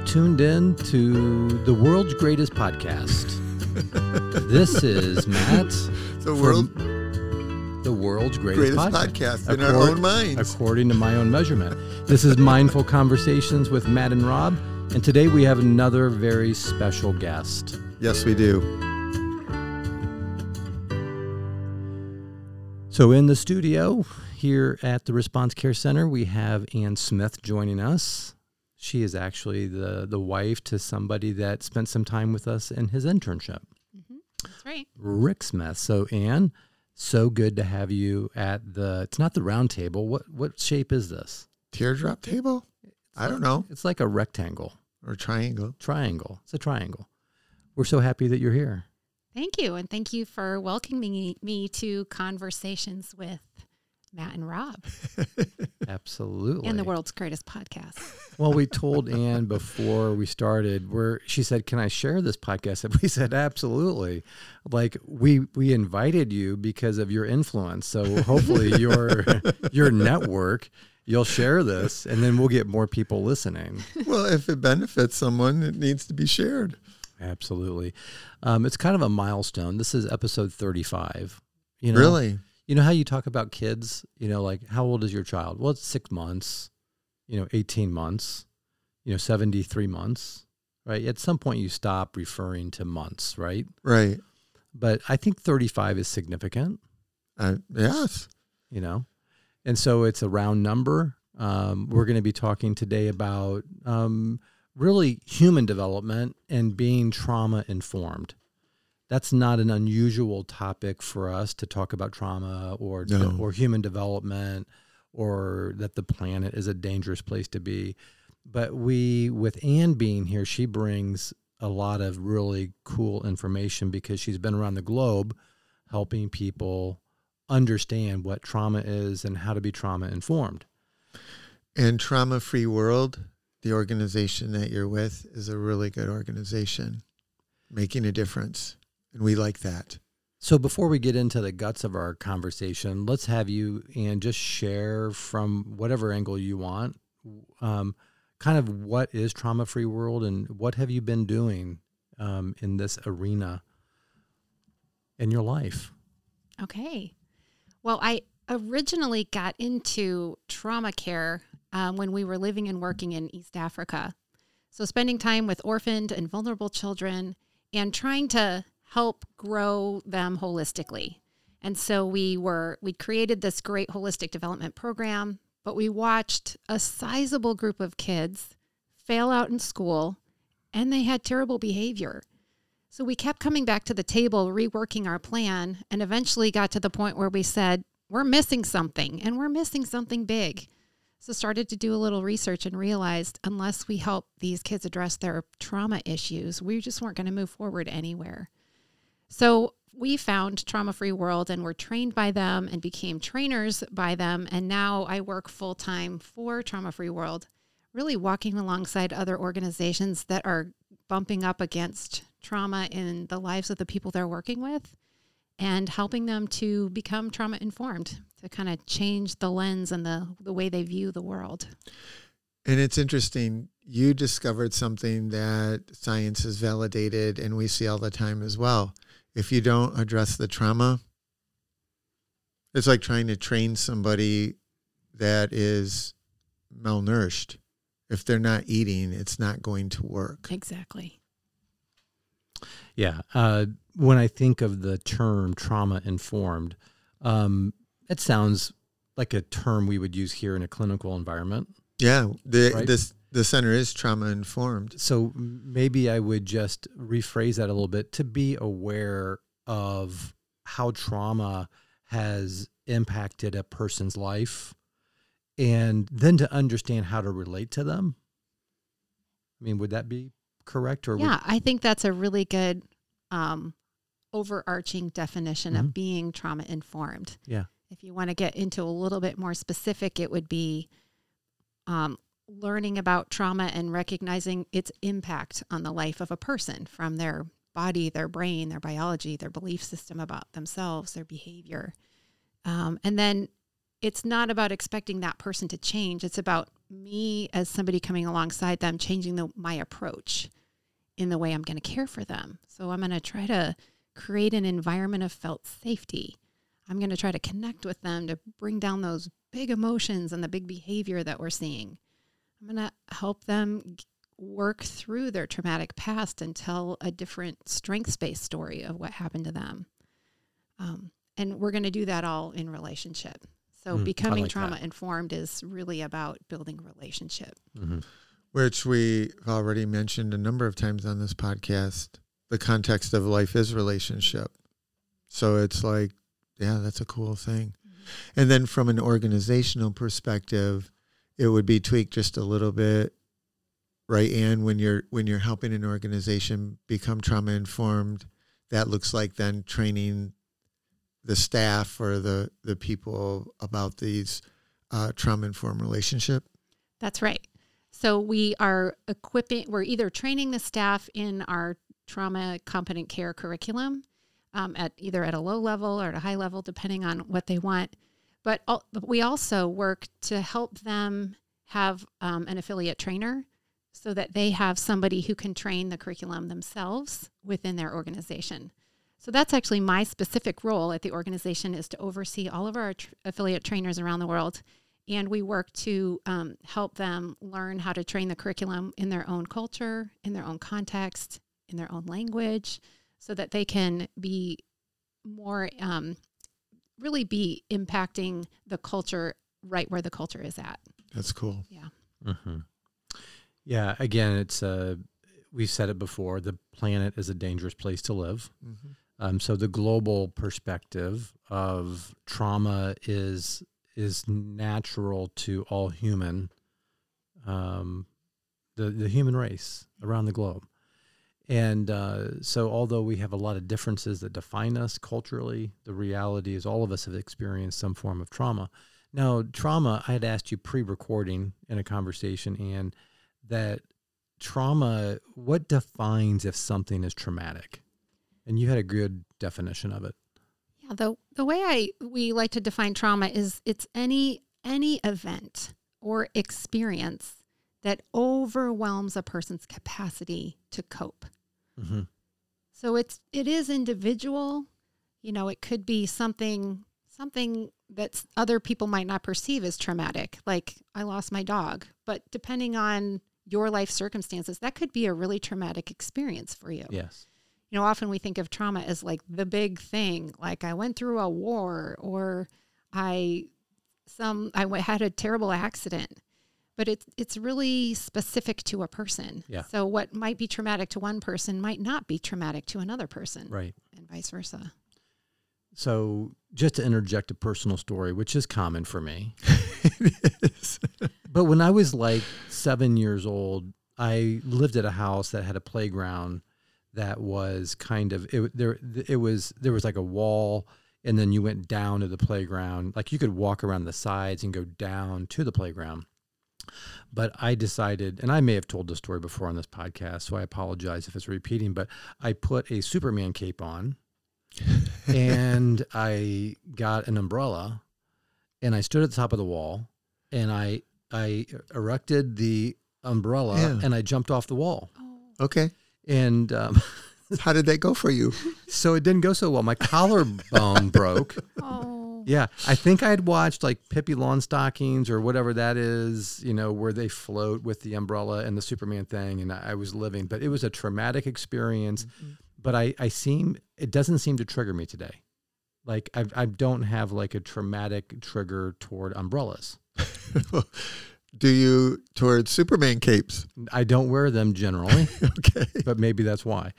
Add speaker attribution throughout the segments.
Speaker 1: have tuned in to the world's greatest podcast. this is Matt.
Speaker 2: The world
Speaker 1: the world's greatest,
Speaker 2: greatest podcast, podcast in our own minds.
Speaker 1: According to my own measurement. This is Mindful Conversations with Matt and Rob. And today we have another very special guest.
Speaker 2: Yes, we do.
Speaker 1: So, in the studio here at the Response Care Center, we have Ann Smith joining us. She is actually the, the wife to somebody that spent some time with us in his internship.
Speaker 3: Mm-hmm. That's right.
Speaker 1: Rick Smith. So, Ann, so good to have you at the. It's not the round table. What what shape is this?
Speaker 2: Teardrop table. I don't know.
Speaker 1: It's like a rectangle
Speaker 2: or triangle.
Speaker 1: Triangle. It's a triangle. We're so happy that you're here.
Speaker 3: Thank you. And thank you for welcoming me to Conversations with Matt and Rob.
Speaker 1: Absolutely.
Speaker 3: And the world's greatest podcast.
Speaker 1: Well, we told Ann before we started where she said, Can I share this podcast? And we said, Absolutely. Like we we invited you because of your influence. So hopefully your your network you'll share this and then we'll get more people listening.
Speaker 2: Well, if it benefits someone, it needs to be shared.
Speaker 1: Absolutely. Um, it's kind of a milestone. This is episode 35.
Speaker 2: You know, really?
Speaker 1: You know how you talk about kids? You know, like how old is your child? Well, it's six months, you know, 18 months, you know, 73 months, right? At some point you stop referring to months, right?
Speaker 2: Right.
Speaker 1: But I think 35 is significant.
Speaker 2: Uh, yes.
Speaker 1: You know, and so it's a round number. Um, we're going to be talking today about um, really human development and being trauma informed. That's not an unusual topic for us to talk about trauma or no. or human development or that the planet is a dangerous place to be. But we, with Anne being here, she brings a lot of really cool information because she's been around the globe helping people understand what trauma is and how to be trauma informed.
Speaker 2: And Trauma Free World the organization that you're with is a really good organization, making a difference. And we like that.
Speaker 1: So before we get into the guts of our conversation, let's have you and just share from whatever angle you want, um, kind of what is Trauma Free World and what have you been doing um, in this arena in your life?
Speaker 3: Okay. Well, I originally got into trauma care um, when we were living and working in East Africa. So, spending time with orphaned and vulnerable children and trying to help grow them holistically. And so we were we created this great holistic development program, but we watched a sizable group of kids fail out in school and they had terrible behavior. So we kept coming back to the table, reworking our plan, and eventually got to the point where we said, we're missing something and we're missing something big. So started to do a little research and realized unless we help these kids address their trauma issues, we just weren't going to move forward anywhere. So we found Trauma Free World and were trained by them and became trainers by them. And now I work full time for Trauma Free World, really walking alongside other organizations that are bumping up against trauma in the lives of the people they're working with and helping them to become trauma informed to kind of change the lens and the, the way they view the world.
Speaker 2: And it's interesting. You discovered something that science has validated, and we see all the time as well. If you don't address the trauma, it's like trying to train somebody that is malnourished. If they're not eating, it's not going to work.
Speaker 3: Exactly.
Speaker 1: Yeah. Uh, when I think of the term trauma informed, um, it sounds like a term we would use here in a clinical environment.
Speaker 2: Yeah, the right? this the center is trauma informed.
Speaker 1: So maybe I would just rephrase that a little bit to be aware of how trauma has impacted a person's life and then to understand how to relate to them. I mean, would that be correct or
Speaker 3: Yeah,
Speaker 1: would...
Speaker 3: I think that's a really good um, overarching definition mm-hmm. of being trauma informed.
Speaker 1: Yeah.
Speaker 3: If you want to get into a little bit more specific, it would be um, learning about trauma and recognizing its impact on the life of a person from their body, their brain, their biology, their belief system about themselves, their behavior. Um, and then it's not about expecting that person to change, it's about me as somebody coming alongside them changing the, my approach in the way I'm going to care for them. So I'm going to try to create an environment of felt safety. I'm going to try to connect with them to bring down those big emotions and the big behavior that we're seeing. I'm going to help them work through their traumatic past and tell a different strengths based story of what happened to them. Um, and we're going to do that all in relationship. So
Speaker 1: Mm,
Speaker 3: becoming
Speaker 1: like
Speaker 3: trauma
Speaker 1: that.
Speaker 3: informed is really about building relationship.
Speaker 1: Mhm.
Speaker 2: which we've already mentioned a number of times on this podcast. The context of life is relationship. So it's like, yeah, that's a cool thing. And then from an organizational perspective, it would be tweaked just a little bit, right? And when you're when you're helping an organization become trauma informed, that looks like then training the staff or the the people about these uh, trauma informed relationship.
Speaker 3: That's right. So we are equipping, we're either training the staff in our trauma competent care curriculum um, at either at a low level or at a high level, depending on what they want. But, we also work to help them have um, an affiliate trainer so that they have somebody who can train the curriculum themselves within their organization. So that's actually my specific role at the organization is to oversee all of our tr- affiliate trainers around the world and we work to um, help them learn how to train the curriculum in their own culture, in their own context, in their own language, so that they can be more um, really be impacting the culture right where the culture is at.
Speaker 2: That's cool. Yeah.
Speaker 1: hmm Yeah. Again, it's uh, we've said it before. The planet is a dangerous place to live.
Speaker 2: Mhm.
Speaker 1: Um, so the global perspective of trauma is is natural to all human, um, the the human race around the globe. And uh, so, although we have a lot of differences that define us culturally, the reality is all of us have experienced some form of trauma. Now, trauma, I had asked you pre recording in a conversation, and that trauma, what defines if something is traumatic? And you had a good definition of it.
Speaker 3: Yeah, the the way I we like to define trauma is it's any any event or experience that overwhelms a person's capacity to cope.
Speaker 1: Mm-hmm.
Speaker 3: So it's it is individual. You know, it could be something something that other people might not perceive as traumatic, like I lost my dog. But depending on your life circumstances, that could be a really traumatic experience for you.
Speaker 1: Yes.
Speaker 3: You know, often we think of trauma as like the big thing, like I went through a war or I some I w- had a terrible accident. But it's it's really specific to a person.
Speaker 1: Yeah.
Speaker 3: So what might be traumatic to one person might not be traumatic to another person,
Speaker 1: Right.
Speaker 3: and vice versa.
Speaker 1: So, just to interject a personal story, which is common for me. But when I was like seven years old, I lived at a house that had a playground that was kind of it. There, it was there was like a wall, and then you went down to the playground. Like you could walk around the sides and go down to the playground. But I decided, and I may have told the story before on this podcast, so I apologize if it's repeating. But I put a Superman cape on, and I got an umbrella, and I stood at the top of the wall, and I I erected the umbrella,
Speaker 2: Yeah.
Speaker 1: and I jumped off the wall,
Speaker 3: Oh,
Speaker 2: Okay.
Speaker 1: and um,
Speaker 2: How did that go for you?
Speaker 1: so it didn't go so well. My collarbone broke.
Speaker 3: oh, Oh.
Speaker 1: Yeah, I think I'd watched like Pippi Longstockings or whatever that is, you know, where they float with the umbrella and the Superman thing, and I was living. But it was a traumatic experience. Mm-hmm. But I, I seem it doesn't seem to trigger me today. Like I, I don't have like a traumatic trigger toward umbrellas.
Speaker 2: Do you toward Superman capes?
Speaker 1: I don't wear them generally,
Speaker 2: Okay.
Speaker 1: but maybe that's why.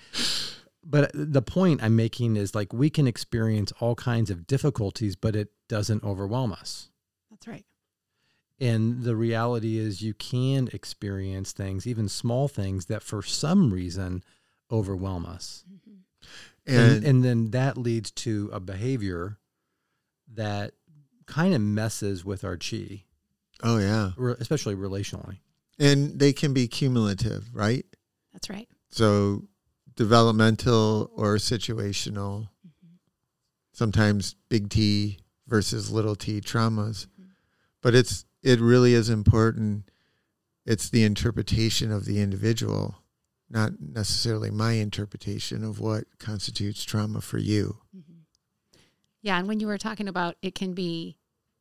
Speaker 1: But the point I'm making is like we can experience all kinds of difficulties, but it doesn't overwhelm us.
Speaker 3: that's right.
Speaker 1: And the reality is, you can experience things, even small things, that for some reason overwhelm us.
Speaker 3: Mhm.
Speaker 1: And,
Speaker 2: And,
Speaker 1: and then that leads to a behavior that kind of messes with our chi,
Speaker 2: oh yeah.
Speaker 1: re- especially relationally.
Speaker 2: And they can be cumulative, right?
Speaker 3: That's right.
Speaker 2: So developmental or situational,
Speaker 3: Mhm.
Speaker 2: sometimes big T versus little t traumas.
Speaker 3: Mhm.
Speaker 2: But it's it really is important it's the interpretation of the individual, not necessarily my interpretation of what constitutes trauma for you.
Speaker 3: Mm-hmm. Yeah, and when you were talking about it can be,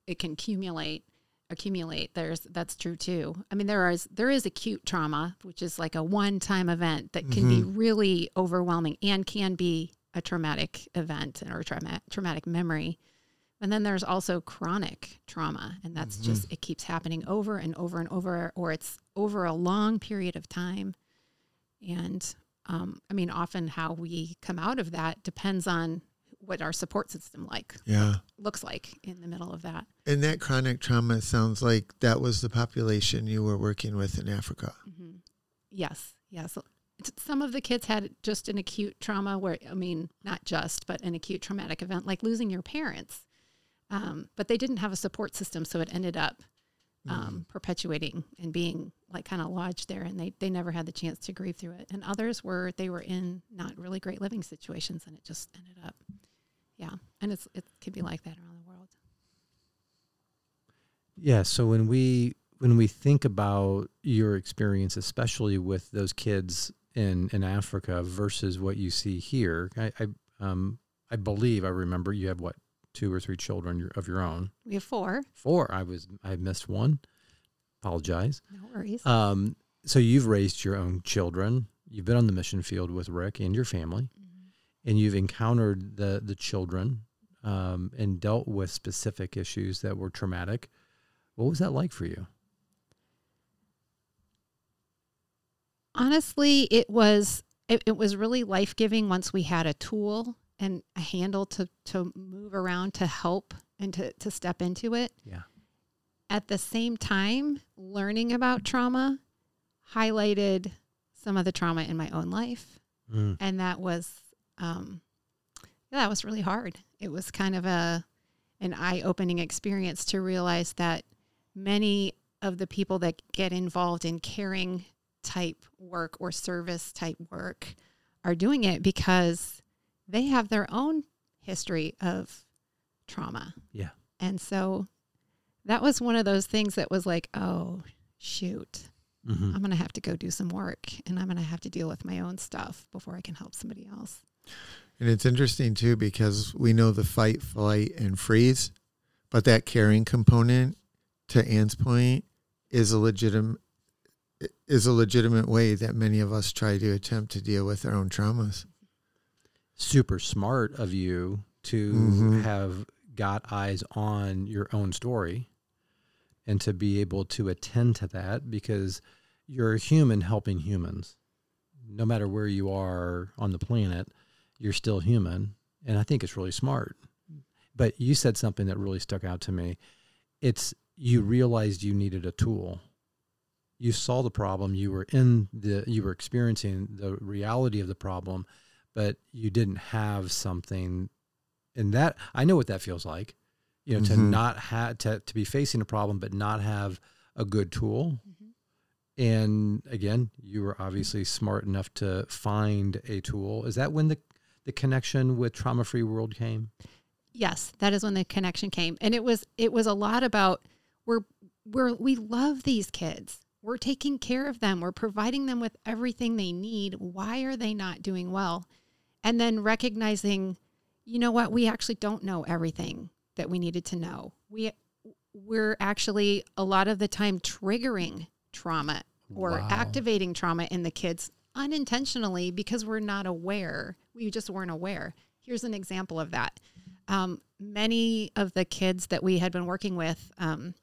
Speaker 3: it can accumulate, accumulate. There's that's true too. I mean, there is there is acute trauma, which is like a one time event that can be really overwhelming and can be a traumatic event or a trauma, traumatic memory. And then there's also chronic trauma, and that's
Speaker 2: Mhm.
Speaker 3: just it keeps happening over and over and over, or it's over a long period of time. And um, I mean, often how we come out of that depends on what our support system like
Speaker 2: Yeah.
Speaker 3: looks like in the middle of that.
Speaker 2: And that chronic trauma sounds like that was the population you were working with in Africa.
Speaker 3: hmm Yes, yes. Some of the kids had just an acute trauma where, I mean, not just, but an acute traumatic event like losing your parents. Um, but they didn't have a support system, so it ended up um, perpetuating and being like kind of lodged there, and they, they never had the chance to grieve through it. And others were, they were in not really great living situations, and it just ended up, yeah. And it's it can be like that around the world.
Speaker 1: Yeah. So when we when we think about your experience, especially with those kids in in Africa versus what you see here, I, I um I believe I remember you have what two or three children of your own.
Speaker 3: We have four.
Speaker 1: Four. I was I missed one. Apologize.
Speaker 3: No worries.
Speaker 1: Um. So you've raised your own children. You've been on the mission field with Rick and your family, and you've encountered the the children um, and dealt with specific issues that were traumatic. What was that like for you?
Speaker 3: honestly it was it, it was really life-giving once we had a tool and a handle to to move around to help and to to step into it
Speaker 1: Yeah.
Speaker 3: at the same time learning about trauma highlighted some of the trauma in my own life
Speaker 1: Mm.
Speaker 3: and that was um yeah, that was really hard it was kind of a an eye-opening experience to realize that many of the people that get involved in caring type work or service type work are doing it because they have their own history of trauma
Speaker 1: Yeah.
Speaker 3: and so that was one of those things that was like oh shoot
Speaker 1: hmm
Speaker 3: I'm going to have to go do some work and I'm going to have to deal with my own stuff before I can help somebody else.
Speaker 2: And it's interesting too because we know the fight, flight, and freeze, but that caring component, to Anne's point, is a legitimate is a legitimate way that many of us try to attempt to deal with our own traumas.
Speaker 1: Super smart of you to
Speaker 2: Mhm.
Speaker 1: have got eyes on your own story and to be able to attend to that because you're a human helping humans. No matter where you are on the planet, you're still human. And I think it's really smart. But you said something that really stuck out to me. It's you realized you needed a tool. You saw the problem, you were in the you were experiencing the reality of the problem, but you didn't have something and that I know what that feels like. You know, to
Speaker 2: Mhm.
Speaker 1: not have to, to be facing a problem but not have a good tool. And again, you were obviously smart enough to find a tool. Is that when the the connection with Trauma Free World came?
Speaker 3: Yes, that is when the connection came. And it was it was a lot about we're we're we love these kids. We're taking care of them. We're providing them with everything they need. Why are they not doing well? And then recognizing, you know what, we actually don't know everything that we needed to know. We we're actually a lot of the time triggering trauma or
Speaker 1: Wow.
Speaker 3: activating trauma in the kids unintentionally because we're not aware. We just weren't aware. Here's an example of that. Um, many of the kids that we had been working with, um,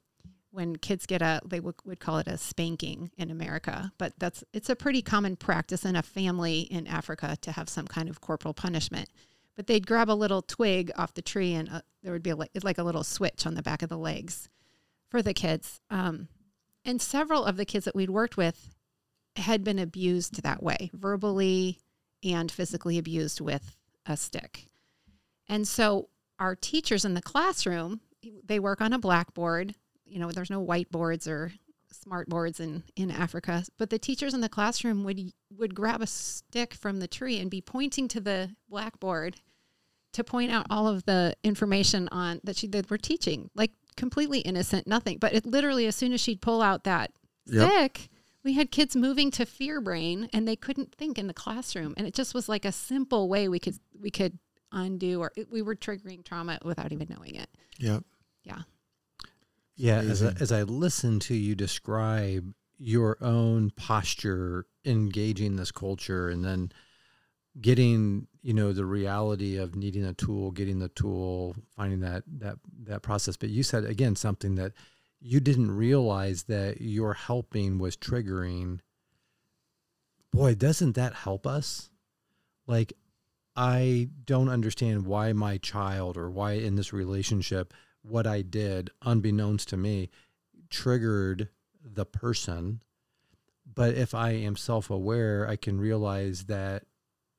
Speaker 3: when kids get a, they would, would call it a spanking in America, but that's it's a pretty common practice in a family in Africa to have some kind of corporal punishment. But they'd grab a little twig off the tree, and uh, there would be a, it's like a little switch on the back of the legs for the kids. Um, and several of the kids that we'd worked with had been abused that way, verbally and physically abused with a stick. And so our teachers in the classroom, they work on a blackboard. You know, there's no whiteboards or smart boards in, in Africa, but the teachers in the classroom would would grab a stick from the tree and be pointing to the blackboard to point out all of the information on that she that we're teaching, like completely innocent, nothing. But it literally, as soon as she'd pull out that
Speaker 2: Yep.
Speaker 3: sick. We had kids moving to fear brain and they couldn't think in the classroom. And it just was like a simple way we could we could undo or we were triggering trauma without even knowing it.
Speaker 2: Yep.
Speaker 1: Yeah, yeah as I, as I listen to you describe your own posture engaging this culture and then getting, you know, the reality of needing a tool, getting the tool, finding that that that process. But you said again something that you didn't realize that your helping was triggering. Boy, doesn't that help us? Like I don't understand why my child or why in this relationship what I did, unbeknownst to me, triggered the person. But if I am self aware, I can realize that,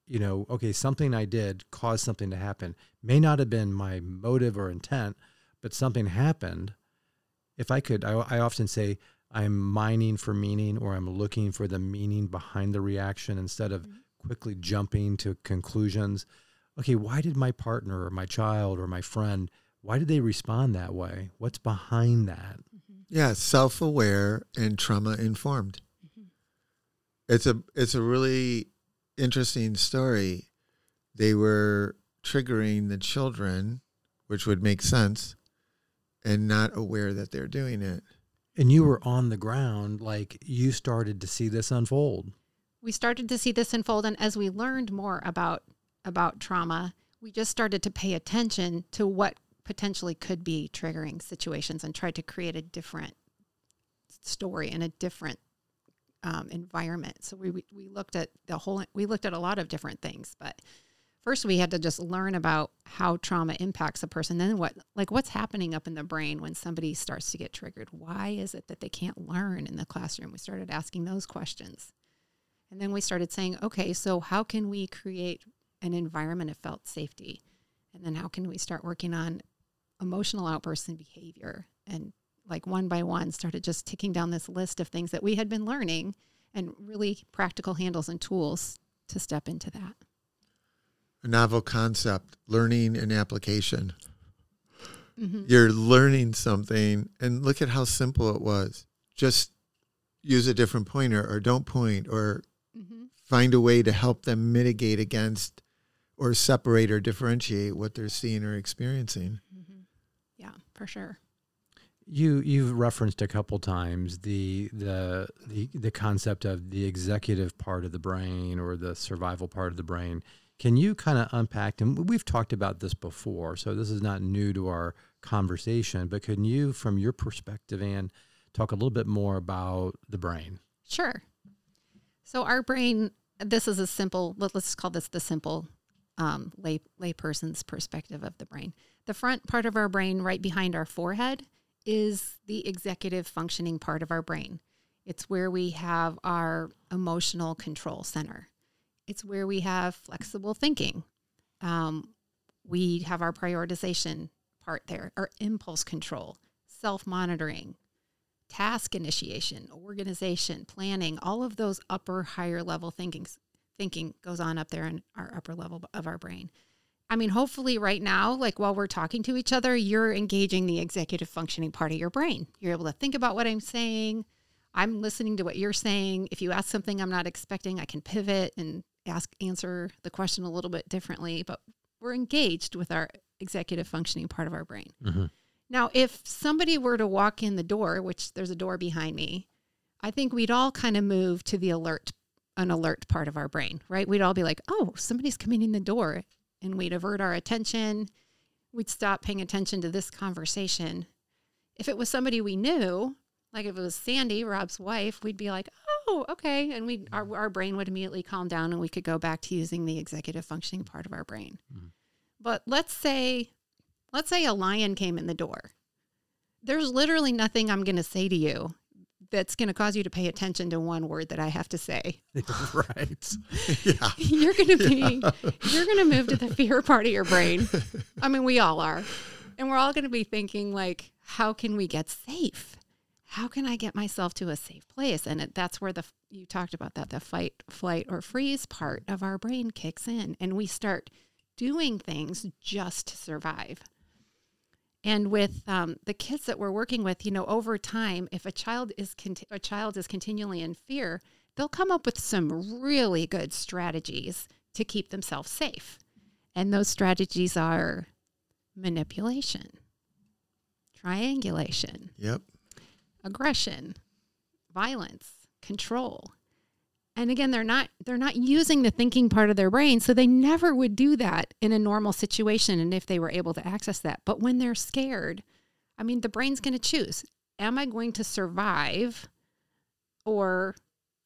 Speaker 1: you know, okay, something I did caused something to happen. May not have been my motive or intent, but something happened. If I could, I, I often say, I'm mining for meaning or I'm looking for the meaning behind the reaction instead of mm-hmm. quickly jumping to conclusions. Okay, why did my partner or my child or my friend, why did they respond that way? What's behind that? Mm-hmm.
Speaker 2: Yeah, self-aware and trauma-informed. Mm-hmm. It's a it's a really interesting story. They were triggering the children, which would make sense, and not aware that they're doing it.
Speaker 1: And you were on the ground, like you started to see this unfold.
Speaker 3: we started to see this unfold and as we learned more about about trauma we just started to pay attention to what potentially could be triggering situations and tried to create a different story and a different um, environment so we, we we looked at the whole we looked at a lot of different things but first we had to just learn about how trauma impacts a person then what like what's happening up in the brain when somebody starts to get triggered why is it that they can't learn in the classroom we started asking those questions and then we started saying, okay, so how can we create an environment of felt safety? And then how can we start working on emotional outbursts and behavior? And like one by one, started just ticking down this list of things that we had been learning and really practical handles and tools to step into that.
Speaker 2: A novel concept, learning and application.
Speaker 3: Mhm.
Speaker 2: You're learning something, and look at how simple it was. Just use a different pointer, or don't point, or
Speaker 3: Mhm.
Speaker 2: find a way to help them mitigate against, or separate or differentiate what they're seeing or experiencing.
Speaker 3: Mhm. Yeah, for sure.
Speaker 1: You you've referenced a couple times the the the the concept of the executive part of the brain or the survival part of the brain. Can you kind of unpack and we've talked about this before, so this is not new to our conversation, but can you from your perspective and talk a little bit more about the brain?
Speaker 3: Sure. So our brain, this is a simple. let- Let's call this the simple um, lay layperson's perspective of the brain. The front part of our brain, right behind our forehead, is the executive functioning part of our brain. It's where we have our emotional control center. It's where we have flexible thinking. Um, we have our prioritization part there, our impulse control, self monitoring, task initiation, organization, planning, all of those upper higher level thinkings thinking goes on up there in our upper level of our brain. I mean, hopefully right now, like while we're talking to each other, you're engaging the executive functioning part of your brain. You're able to think about what I'm saying. I'm listening to what you're saying. If you ask something I'm not expecting, I can pivot and ask answer the question a little bit differently, but we're engaged with our executive functioning part of our brain.
Speaker 1: Mm-hmm.
Speaker 3: Now, if somebody were to walk in the door, which there's a door behind me, I think we'd all kind of move to the alert, an alert part of our brain, right? We'd all be like, oh, somebody's coming in the door. And we'd avert our attention. We'd stop paying attention to this conversation. If it was somebody we knew, like if it was Sandy, Rob's wife, we'd be like, oh, okay. And we our, our brain would immediately calm down and we could go back to using the executive functioning part of our brain.
Speaker 1: Mhm.
Speaker 3: But let's say let's say a lion came in the door. There's literally nothing I'm going to say to you that's going to cause you to pay attention to one word that I have to say.
Speaker 1: right.
Speaker 2: yeah.
Speaker 3: You're going to be you're going to move to the fear part of your brain. I mean, we all are. And we're all going to be thinking like how can we get safe? How can I get myself to a safe place? And it, that's where the you talked about that the fight, flight or freeze part of our brain kicks in and we start doing things just to survive. And with um, the kids that we're working with, you know, over time, if a child is conti- a child is continually in fear, they'll come up with some really good strategies to keep themselves safe. And those strategies are manipulation, triangulation,
Speaker 2: Yep.
Speaker 3: Aggression, violence, control. And again, they're not they're not using the thinking part of their brain, so they never would do that in a normal situation and if they were able to access that. But when they're scared, I mean, the brain's going to choose. Am I going to survive or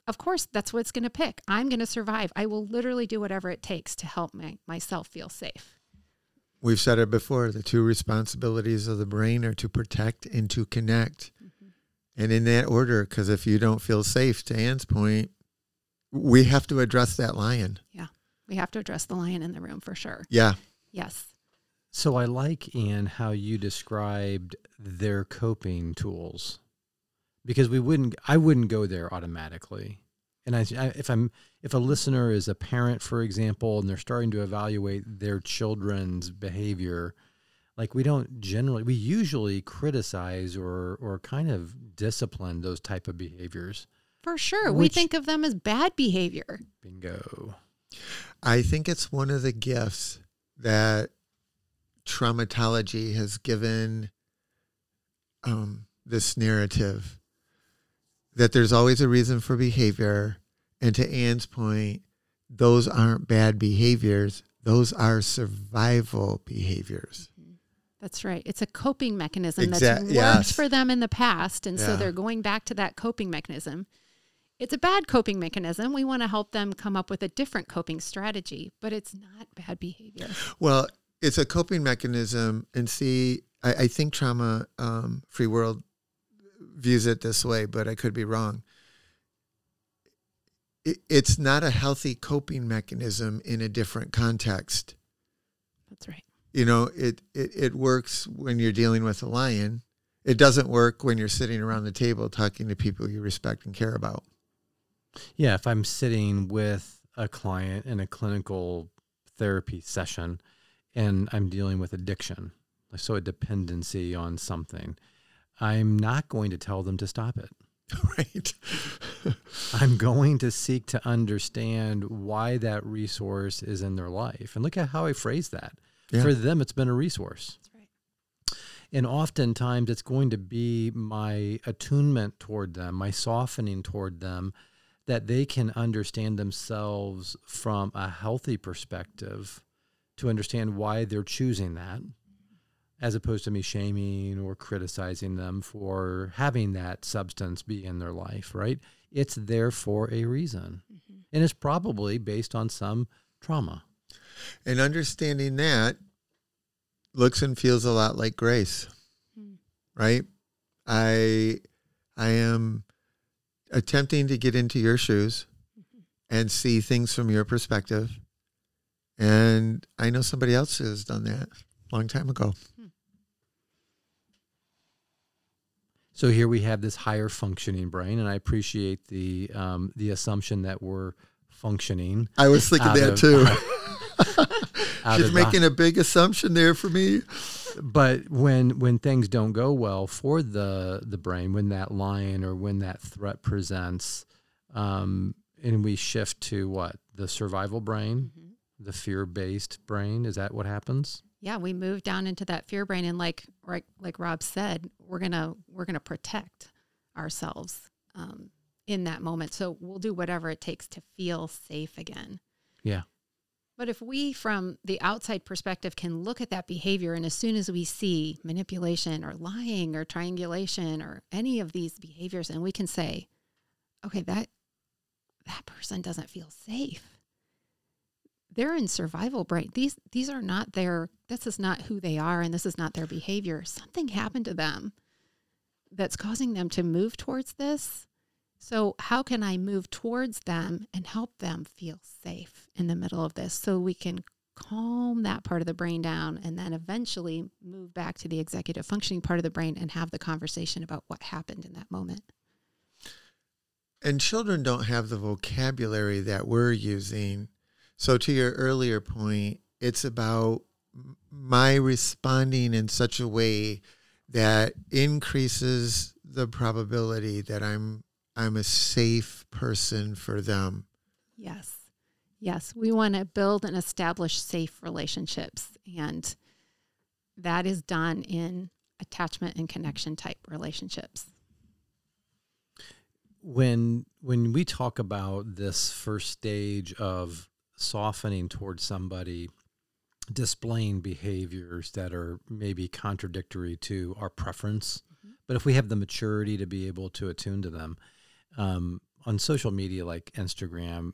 Speaker 3: of course, that's what it's going to pick. I'm going to survive. I will literally do whatever it takes to help my, myself feel safe.
Speaker 2: We've said it before. The two responsibilities of the brain are to protect and to connect. And in that order, because if you don't feel safe, to Anne's point, we have to address that lion.
Speaker 3: Yeah we have to address the lion in the room for sure.
Speaker 2: Yeah.
Speaker 3: Yes.
Speaker 1: So I like anne how you described their coping tools, because we wouldn't. I wouldn't go there automatically. And I, I, if I'm if a listener is a parent, for example, and they're starting to evaluate their children's behavior, like we don't generally, we usually criticize or or kind of discipline those type of behaviors.
Speaker 3: For sure. we think of them as bad behavior.
Speaker 1: Bingo.
Speaker 2: I think it's one of the gifts that traumatology has given um, this narrative that there's always a reason for behavior. And to Anne's point, those aren't bad behaviors, those are survival behaviors.
Speaker 3: That's right. It's a coping mechanism
Speaker 2: Exact-
Speaker 3: that's worked
Speaker 2: yes.
Speaker 3: for them in the past. And so they're going back to that coping mechanism. It's a bad coping mechanism. We want to help them come up with a different coping strategy, but it's not bad behavior.
Speaker 2: Well, it's a coping mechanism. And see, I, I think Trauma um, Free World views it this way, but I could be wrong. It, it's not a healthy coping mechanism in a different context.
Speaker 3: That's right.
Speaker 2: You know, it, it, it works when you're dealing with a lion. It doesn't work when you're sitting around the table talking to people you respect and care about.
Speaker 1: Yeah, if I'm sitting with a client in a clinical therapy session and I'm dealing with addiction, so a dependency on something, I'm not going to tell them to stop it.
Speaker 2: right?
Speaker 1: I'm going to seek to understand why that resource is in their life. And look at how I phrase that.
Speaker 2: Yeah.
Speaker 1: For them, it's been a resource.
Speaker 3: That's right.
Speaker 1: And oftentimes it's going to be my attunement toward them, my softening toward them, that they can understand themselves from a healthy perspective to understand why they're choosing that, as opposed to me shaming or criticizing them for having that substance be in their life, right? It's there for a reason. Mm-hmm. And it's probably based on some trauma.
Speaker 2: And understanding that looks and feels a lot like grace,
Speaker 3: Hmm.
Speaker 2: right? I I am attempting to get into your shoes and see things from your perspective. And I know somebody else has done that a long time ago.
Speaker 1: So here we have this higher functioning brain, and I appreciate the um, the assumption that we're functioning.
Speaker 2: I was thinking that
Speaker 1: of-
Speaker 2: too. She's
Speaker 1: the-
Speaker 2: making a big assumption there for me.
Speaker 1: But when when things don't go well for the the brain, when that lion or when that threat presents, um, and we shift to what the survival brain,
Speaker 3: Mhm.
Speaker 1: the fear based brain, is that what happens?
Speaker 3: Yeah, we move down into that fear brain, and like like like Rob said, we're gonna we're gonna protect ourselves um, in that moment. So we'll do whatever it takes to feel safe again.
Speaker 1: Yeah.
Speaker 3: But if we, from the outside perspective, can look at that behavior, and as soon as we see manipulation or lying or triangulation or any of these behaviors, and we can say, okay, that that person doesn't feel safe. They're in survival brain. These these are not their. This is not who they are, and this is not their behavior. Something happened to them that's causing them to move towards this. So, how can I move towards them and help them feel safe in the middle of this so we can calm that part of the brain down and then eventually move back to the executive functioning part of the brain and have the conversation about what happened in that moment?
Speaker 2: And children don't have the vocabulary that we're using. So, to your earlier point, it's about my responding in such a way that increases the probability that I'm I'm a safe person for them.
Speaker 3: Yes. Yes, we want to build and establish safe relationships and that is done in attachment and connection type relationships.
Speaker 1: When when we talk about this first stage of softening towards somebody displaying behaviors that are maybe contradictory to our preference, mm-hmm. but if we have the maturity to be able to attune to them, um, on social media like Instagram,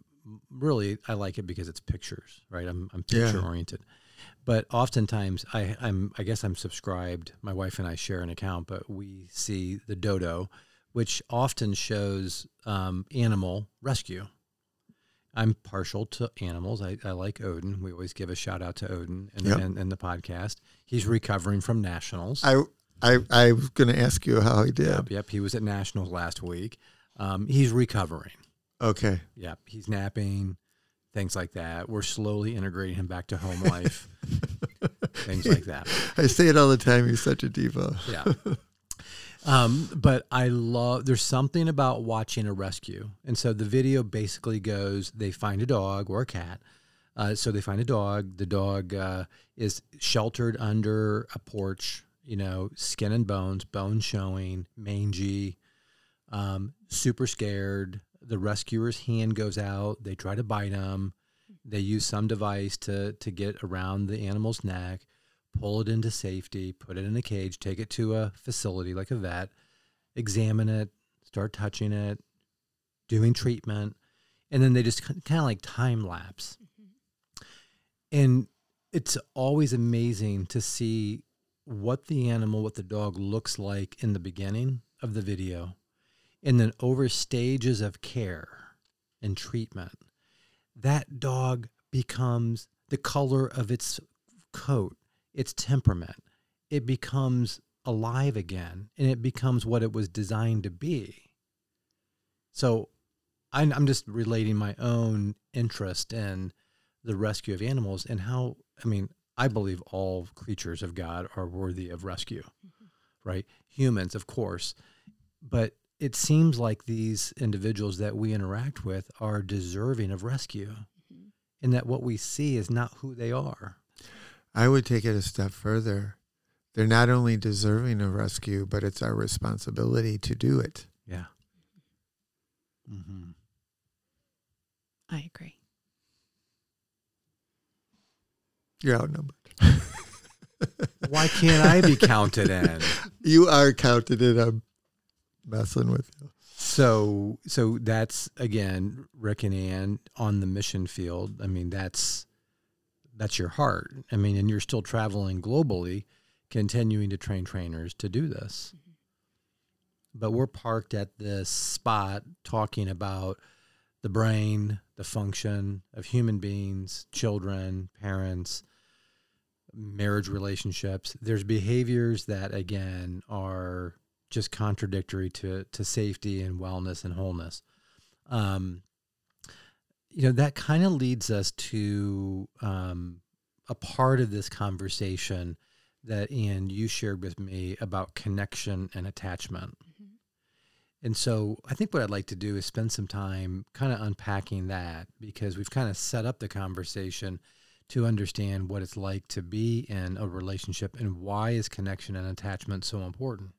Speaker 1: really I like it because it's pictures, right? I'm, I'm picture yeah. oriented but oftentimes I, I'm I guess I'm subscribed. My wife and I share an account, but we see the dodo, which often shows um, animal rescue. I'm partial to animals. I, I, like Odin. We always give a shout out to Odin in, yep. the podcast. He's recovering from nationals.
Speaker 2: I I, I was going to ask you how he did.
Speaker 1: Yep, yep. He was at nationals last week. Um, he's recovering.
Speaker 2: Okay.
Speaker 1: Yeah, He's napping things like that. We're slowly integrating him back to home life, things like that.
Speaker 2: I say it all the time. He's such a diva.
Speaker 1: Yeah. Um, but I love, there's something about watching a rescue. And so the video basically goes they find a dog or a cat. Uh, so they find a dog. The dog uh, is sheltered under a porch, you know, skin and bones, bones showing, mangy, um, super scared the rescuer's hand goes out. They try to bite him. They use some device to to get around the animal's neck, pull it into safety, put it in a cage, take it to a facility like a vet, examine it, start touching it, doing treatment, and then they just kind of like time lapse. Mm-hmm. And it's always amazing to see what the animal, what the dog looks like in the beginning of the video and then over stages of care and treatment, that dog becomes the color of its coat, its temperament. It becomes alive again and it becomes what it was designed to be. So I'm just relating my own interest in the rescue of animals and how, I mean, I believe all creatures of God are worthy of rescue, mm-hmm. right? Humans, of course, but it seems like these individuals that we interact with are deserving of rescue mm-hmm. and that what we see is not who they are.
Speaker 2: I would take it a step further. They're not only deserving of rescue, but it's our responsibility to do it.
Speaker 1: Yeah. Mm-hmm.
Speaker 3: I agree.
Speaker 2: You're outnumbered.
Speaker 1: Why can't I be counted in?
Speaker 2: You are counted in. I'm messing with you.
Speaker 1: So, so that's again Rick and Ann on the mission field. I mean, that's that's your heart. I mean, and you're still traveling globally, continuing to train trainers to do this. Mm-hmm. But we're parked at this spot talking about the brain, the function of human beings, children, parents, marriage relationships. There's behaviors that again are just contradictory to to safety and wellness and wholeness. Um, you know that kind of leads us to um, a part of this conversation that Ann you shared with me about connection and attachment. Mm-hmm. And so I think what I'd like to do is spend some time kind of unpacking that because we've kind of set up the conversation to understand what it's like to be in a relationship and why is connection and attachment so important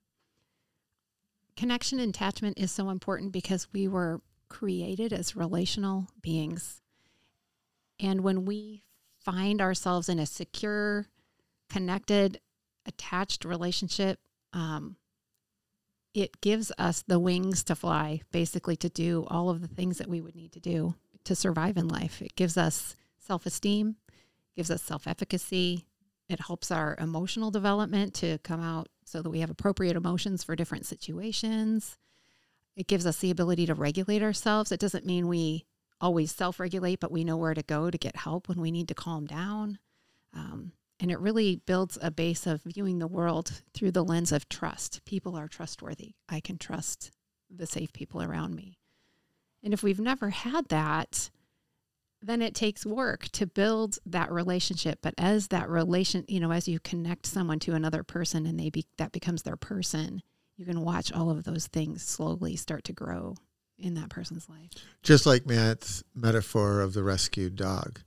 Speaker 3: connection and attachment is so important because we were created as relational beings. And when we find ourselves in a secure, connected, attached relationship, um, it gives us the wings to fly, basically, to do all of the things that we would need to do to survive in life. It gives us self esteem, gives us self efficacy, it helps our emotional development to come out so that we have appropriate emotions for different situations. It gives us the ability to regulate ourselves. It doesn't mean we always self regulate, but we know where to go to get help when we need to calm down. Um, and it really builds a base of viewing the world through the lens of trust. People are trustworthy. I can trust the safe people around me. And if we've never had that, then it takes work to build that relationship. But as that relation, you know, as you connect someone to another person and they be, that becomes their person, you can watch all of those things slowly start to grow in that person's life.
Speaker 2: Just like Matt's metaphor of the rescued dog.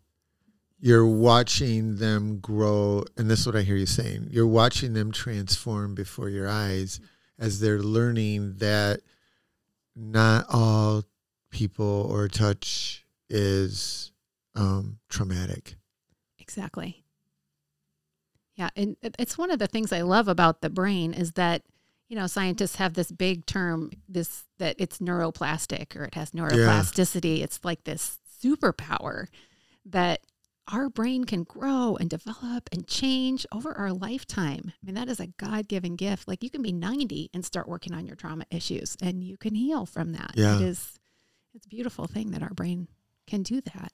Speaker 2: You're watching them grow, and this is what I hear you saying. You're watching them transform before your eyes as they're learning that not all people or touch is um, traumatic.
Speaker 3: Exactly. Yeah, and it's one of the things I love about the brain is that you know scientists have this big term this that it's neuroplastic or it has neuroplasticity. Yeah. It's like this superpower that our brain can grow and develop and change over our lifetime. I mean, that is a God given gift. Like you can be 90 and start working on your trauma issues and you can heal from that.
Speaker 2: Yeah.
Speaker 3: It is, it's a beautiful thing that our brain can do that.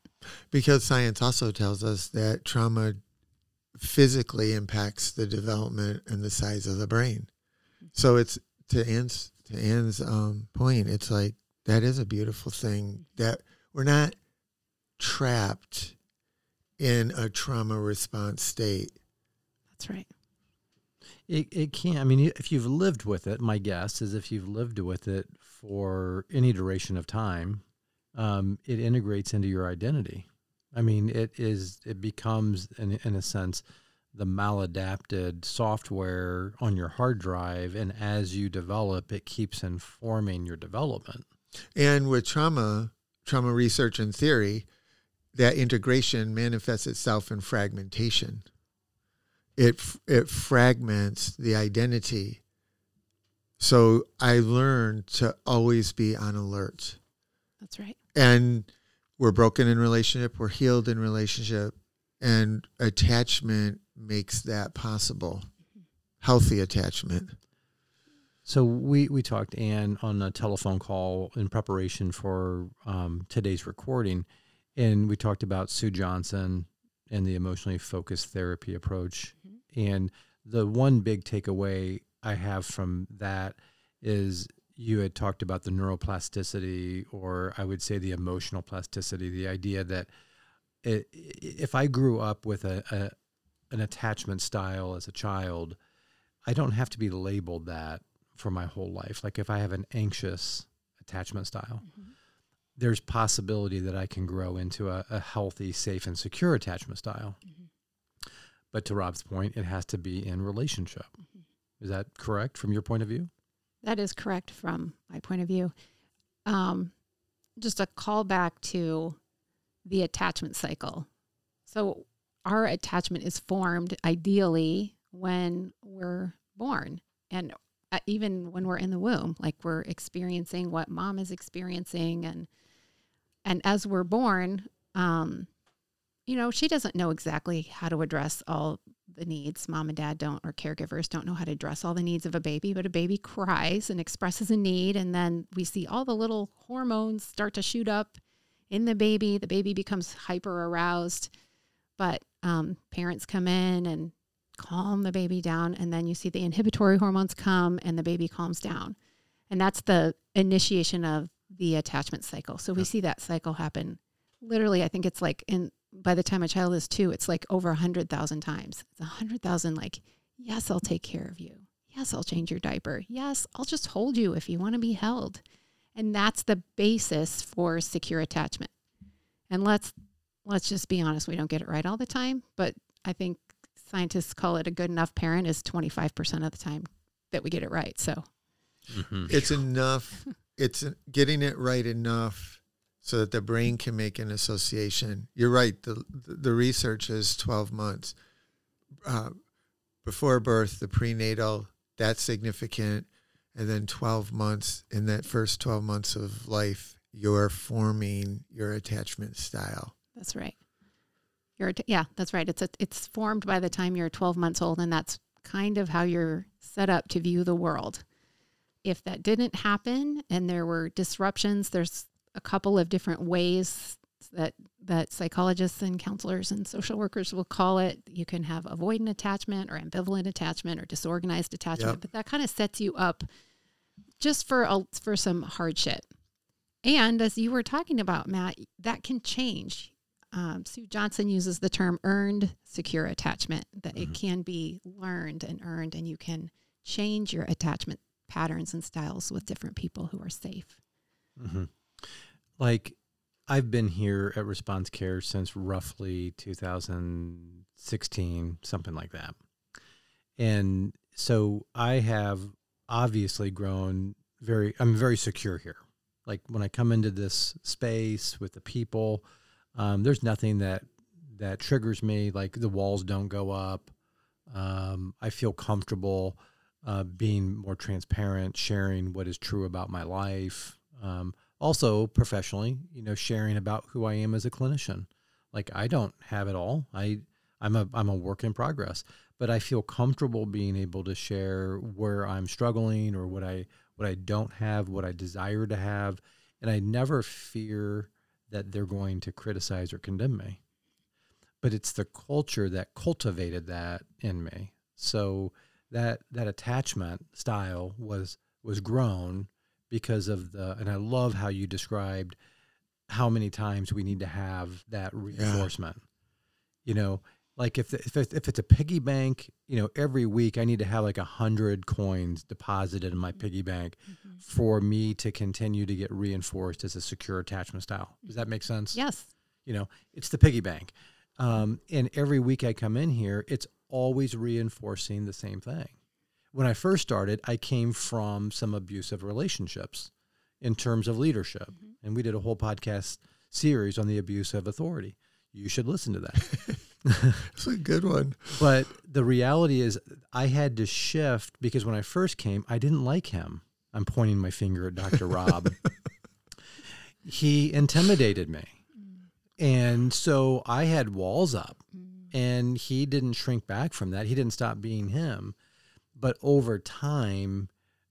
Speaker 2: Because science also tells us that trauma physically impacts the development and the size of the brain. So it's to Ann's, to Ann's um, point, it's like that is a beautiful thing that we're not trapped in a trauma response state.
Speaker 3: That's right.
Speaker 1: It, it can. I mean, if you've lived with it, my guess is if you've lived with it for any duration of time, um, it integrates into your identity. I mean, it is. It becomes, in, in a sense, the maladapted software on your hard drive, and as you develop, it keeps informing your development.
Speaker 2: And with trauma, trauma research and theory, that integration manifests itself in fragmentation. It it fragments the identity. So I learned to always be on alert.
Speaker 3: That's right.
Speaker 2: And we're broken in relationship, we're healed in relationship, and attachment makes that possible. Healthy attachment.
Speaker 1: So we we talked Ann on a telephone call in preparation for um, today's recording, and we talked about Sue Johnson and the emotionally focused therapy approach. Mm-hmm. And the one big takeaway I have from that is you had talked about the neuroplasticity, or I would say the emotional plasticity, the idea that it, if I grew up with a, a an attachment style as a child, I don't have to be labeled that for my whole life. Like if I have an anxious attachment style, mm-hmm there's possibility that I can grow into a, a healthy, safe, and secure attachment style. Mm-hmm. But to Rob's point, it has to be in relationship. Mm-hmm. Is that correct from your point of view?
Speaker 3: That is correct from my point of view. Um, just a callback to the attachment cycle. So, our attachment is formed ideally when we're born and uh, even when we're in the womb, like we're experiencing what mom is experiencing and and as we're born, um, you know, she doesn't know exactly how to address all the needs. Mom and dad don't, or caregivers don't know how to address all the needs of a baby, but a baby cries and expresses a need. And then we see all the little hormones start to shoot up in the baby. The baby becomes hyper aroused, but um, parents come in and calm the baby down. And then you see the inhibitory hormones come and the baby calms down. And that's the initiation of the attachment cycle. So we see that cycle happen literally, I think it's like in by the time a child is two, it's like over a hundred thousand times. It's a hundred thousand like, yes, I'll take care of you. Yes, I'll change your diaper. Yes, I'll just hold you if you want to be held. And that's the basis for secure attachment. And let's let's just be honest, we don't get it right all the time, but I think scientists call it a good enough parent is 25% of the time that we get it right. So
Speaker 2: mm-hmm. it's enough it's getting it right enough so that the brain can make an association. You're right. The the research is 12 months uh, before birth, the prenatal that's significant, and then 12 months in that first 12 months of life, you're forming your attachment style.
Speaker 3: That's right. You're yeah, that's right. It's a, it's formed by the time you're 12 months old, and that's kind of how you're set up to view the world if that didn't happen and there were disruptions, there's a couple of different ways that that psychologists and counselors and social workers will call it. You can have avoidant attachment or ambivalent attachment or disorganized attachment, yep. but that kind of sets you up just for a, for some hardship. And as you were talking about, Matt, that can change. um, Sue Johnson uses the term earned secure attachment, that
Speaker 1: Mhm.
Speaker 3: it can be learned and earned, and you can change your attachment patterns and styles with different people who are safe.
Speaker 1: hmm Like, I've been here at Response Care since roughly 2016, something like that. And so I have obviously grown very, I'm very secure here. Like when I come into this space with the people, um, there's nothing that that triggers me. Like the walls don't go up. Um, I feel comfortable uh, being more transparent, sharing what is true about my life. Um, also, professionally, you know, sharing about who I am as a clinician. Like I don't have it all. I I'm a I'm a work in progress, but I feel comfortable being able to share where I'm struggling or what I what I don't have, what I desire to have, and I never fear that they're going to criticize or condemn me. But it's the culture that cultivated that in me. So that that attachment style was was grown because of the and I love how you described how many times we need to have that reinforcement. You know, like if if it's, if it's a piggy bank, you know, every week I need to have like a hundred coins deposited in my piggy bank for me to continue to get reinforced as a secure attachment style. Does that make sense?
Speaker 3: Yes.
Speaker 1: You know, it's the piggy bank. Um, and every week I come in here, it's always reinforcing the same thing. When I first started, I came from some abusive relationships in terms of leadership. Mm-hmm. And we did a whole podcast series on the abuse of authority. You should listen to that.
Speaker 2: It's a good one.
Speaker 1: but the reality is, I had to shift because when I first came, I didn't like him. I'm pointing my finger at Dr. Rob. he intimidated me. Mm. And so I had walls up mm. and he didn't shrink back from that. He didn't stop being him. But over time,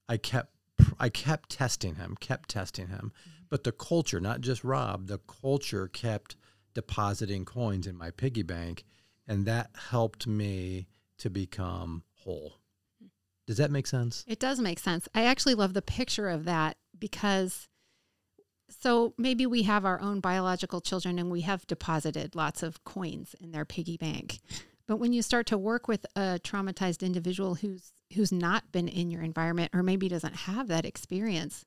Speaker 1: I kept I kept testing him, kept testing him. Mm-hmm. But the culture, not just Rob, the culture kept depositing coins in my piggy bank, and that helped me to become whole. Does that make sense?
Speaker 3: It does make sense. I actually love the picture of that because so maybe we have our own biological children and we have deposited lots of coins in their piggy bank. But when you start to work with a traumatized individual who's who's not been in your environment or maybe doesn't have that experience,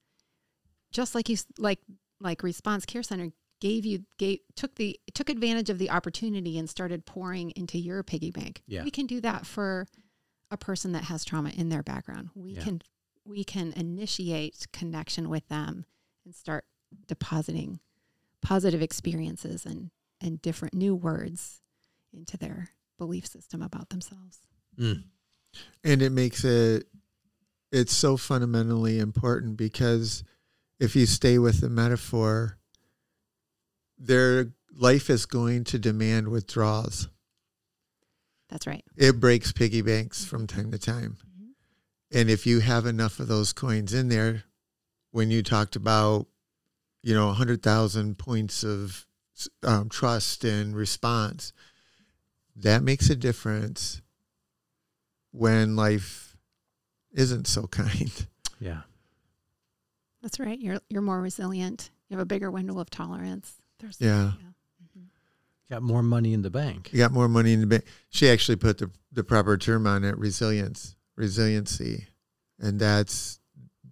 Speaker 3: just like you like like Response Care Center gave you gave took the took advantage of the opportunity and started pouring into your piggy bank.
Speaker 1: Yeah.
Speaker 3: We can do that for a person that has trauma in their background. We
Speaker 1: Yeah.
Speaker 3: can we can initiate connection with them and start depositing positive experiences and and different new words into their belief system about themselves.
Speaker 1: Mm.
Speaker 2: and it makes it it's so fundamentally important because if you stay with the metaphor their life is going to demand withdrawals
Speaker 3: That's right.
Speaker 2: it breaks piggy banks from time to time
Speaker 3: Mhm.
Speaker 2: and if you have enough of those coins in there when you talked about you know 100,000 points of um, trust and response that makes a difference when life isn't so kind
Speaker 1: Yeah.
Speaker 3: That's right. You're you're more resilient. You have a bigger window of tolerance. There's
Speaker 2: Yeah.
Speaker 3: Mhm.
Speaker 1: Got more money in the bank.
Speaker 2: you got more money in the bank she actually put the, the proper term on it resilience resiliency and that's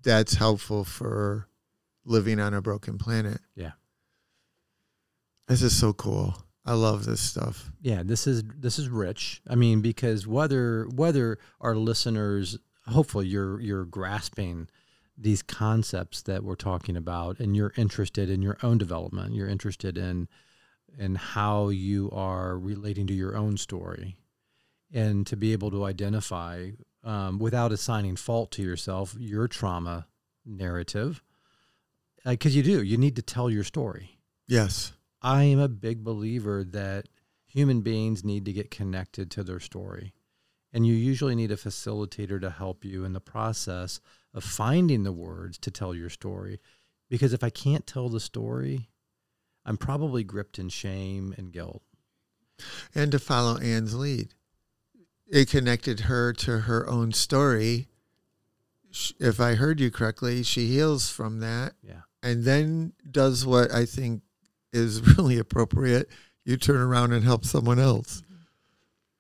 Speaker 2: that's helpful for living on a broken planet
Speaker 1: Yeah.
Speaker 2: this is so cool i love this stuff.
Speaker 1: Yeah this is this is rich. I mean because whether whether our listeners hopefully you're you're grasping these concepts that we're talking about and you're interested in your own development you're interested in in how you are relating to your own story and to be able to identify um, without assigning fault to yourself your trauma narrative because you do you need to tell your story.
Speaker 2: Yes
Speaker 1: I am a big believer that human beings need to get connected to their story. And you usually need a facilitator to help you in the process of finding the words to tell your story. Because if I can't tell the story, I'm probably gripped in shame and guilt.
Speaker 2: and to follow Ann's lead it connected her to her own story if i heard you correctly she heals from that
Speaker 1: Yeah.
Speaker 2: and then does what I think is really appropriate. you turn around and help someone else.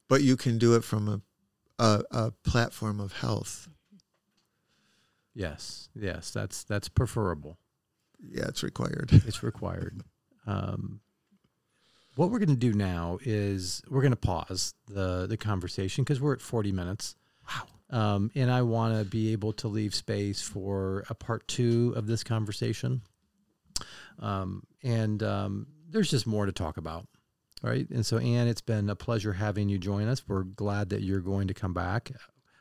Speaker 2: But you can do it from a, a, a platform of health.
Speaker 1: Yes, yes, that's that's preferable.
Speaker 2: Yeah, it's required.
Speaker 1: It's required. Um, what we're going to do now is we're going to pause the the conversation because we're at forty minutes.
Speaker 2: Wow.
Speaker 1: Um, and I want to be able to leave space for a part two of this conversation. Um, and um, there's just more to talk about, right? And so, Ann, it's been a pleasure having you join us. We're glad that you're going to come back.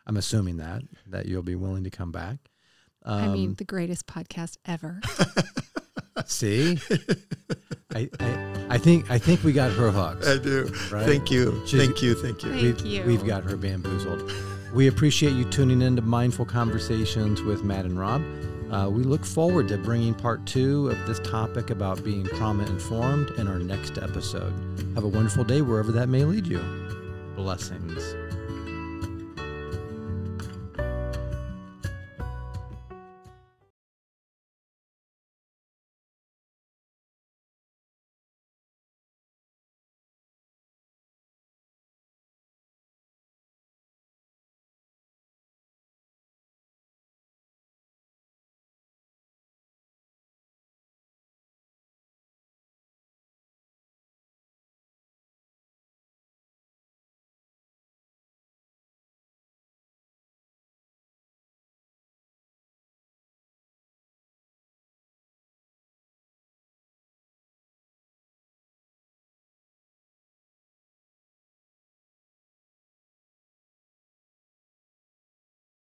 Speaker 1: I'm assuming that that you'll be willing to come back.
Speaker 3: I mean,
Speaker 1: Um,
Speaker 3: the greatest podcast ever.
Speaker 1: see, I, I I think I think we got her hooked.
Speaker 2: I do.
Speaker 1: Right.
Speaker 2: Thank you.
Speaker 1: She's-
Speaker 2: thank you. Thank you.
Speaker 3: Thank
Speaker 1: we've,
Speaker 3: you.
Speaker 1: We've got her bamboozled. We appreciate you tuning in to Mindful Conversations with Matt and Rob. Uh, we look forward to bringing part two of this topic about being trauma informed in our next episode. Have a wonderful day wherever that may lead you. Blessings.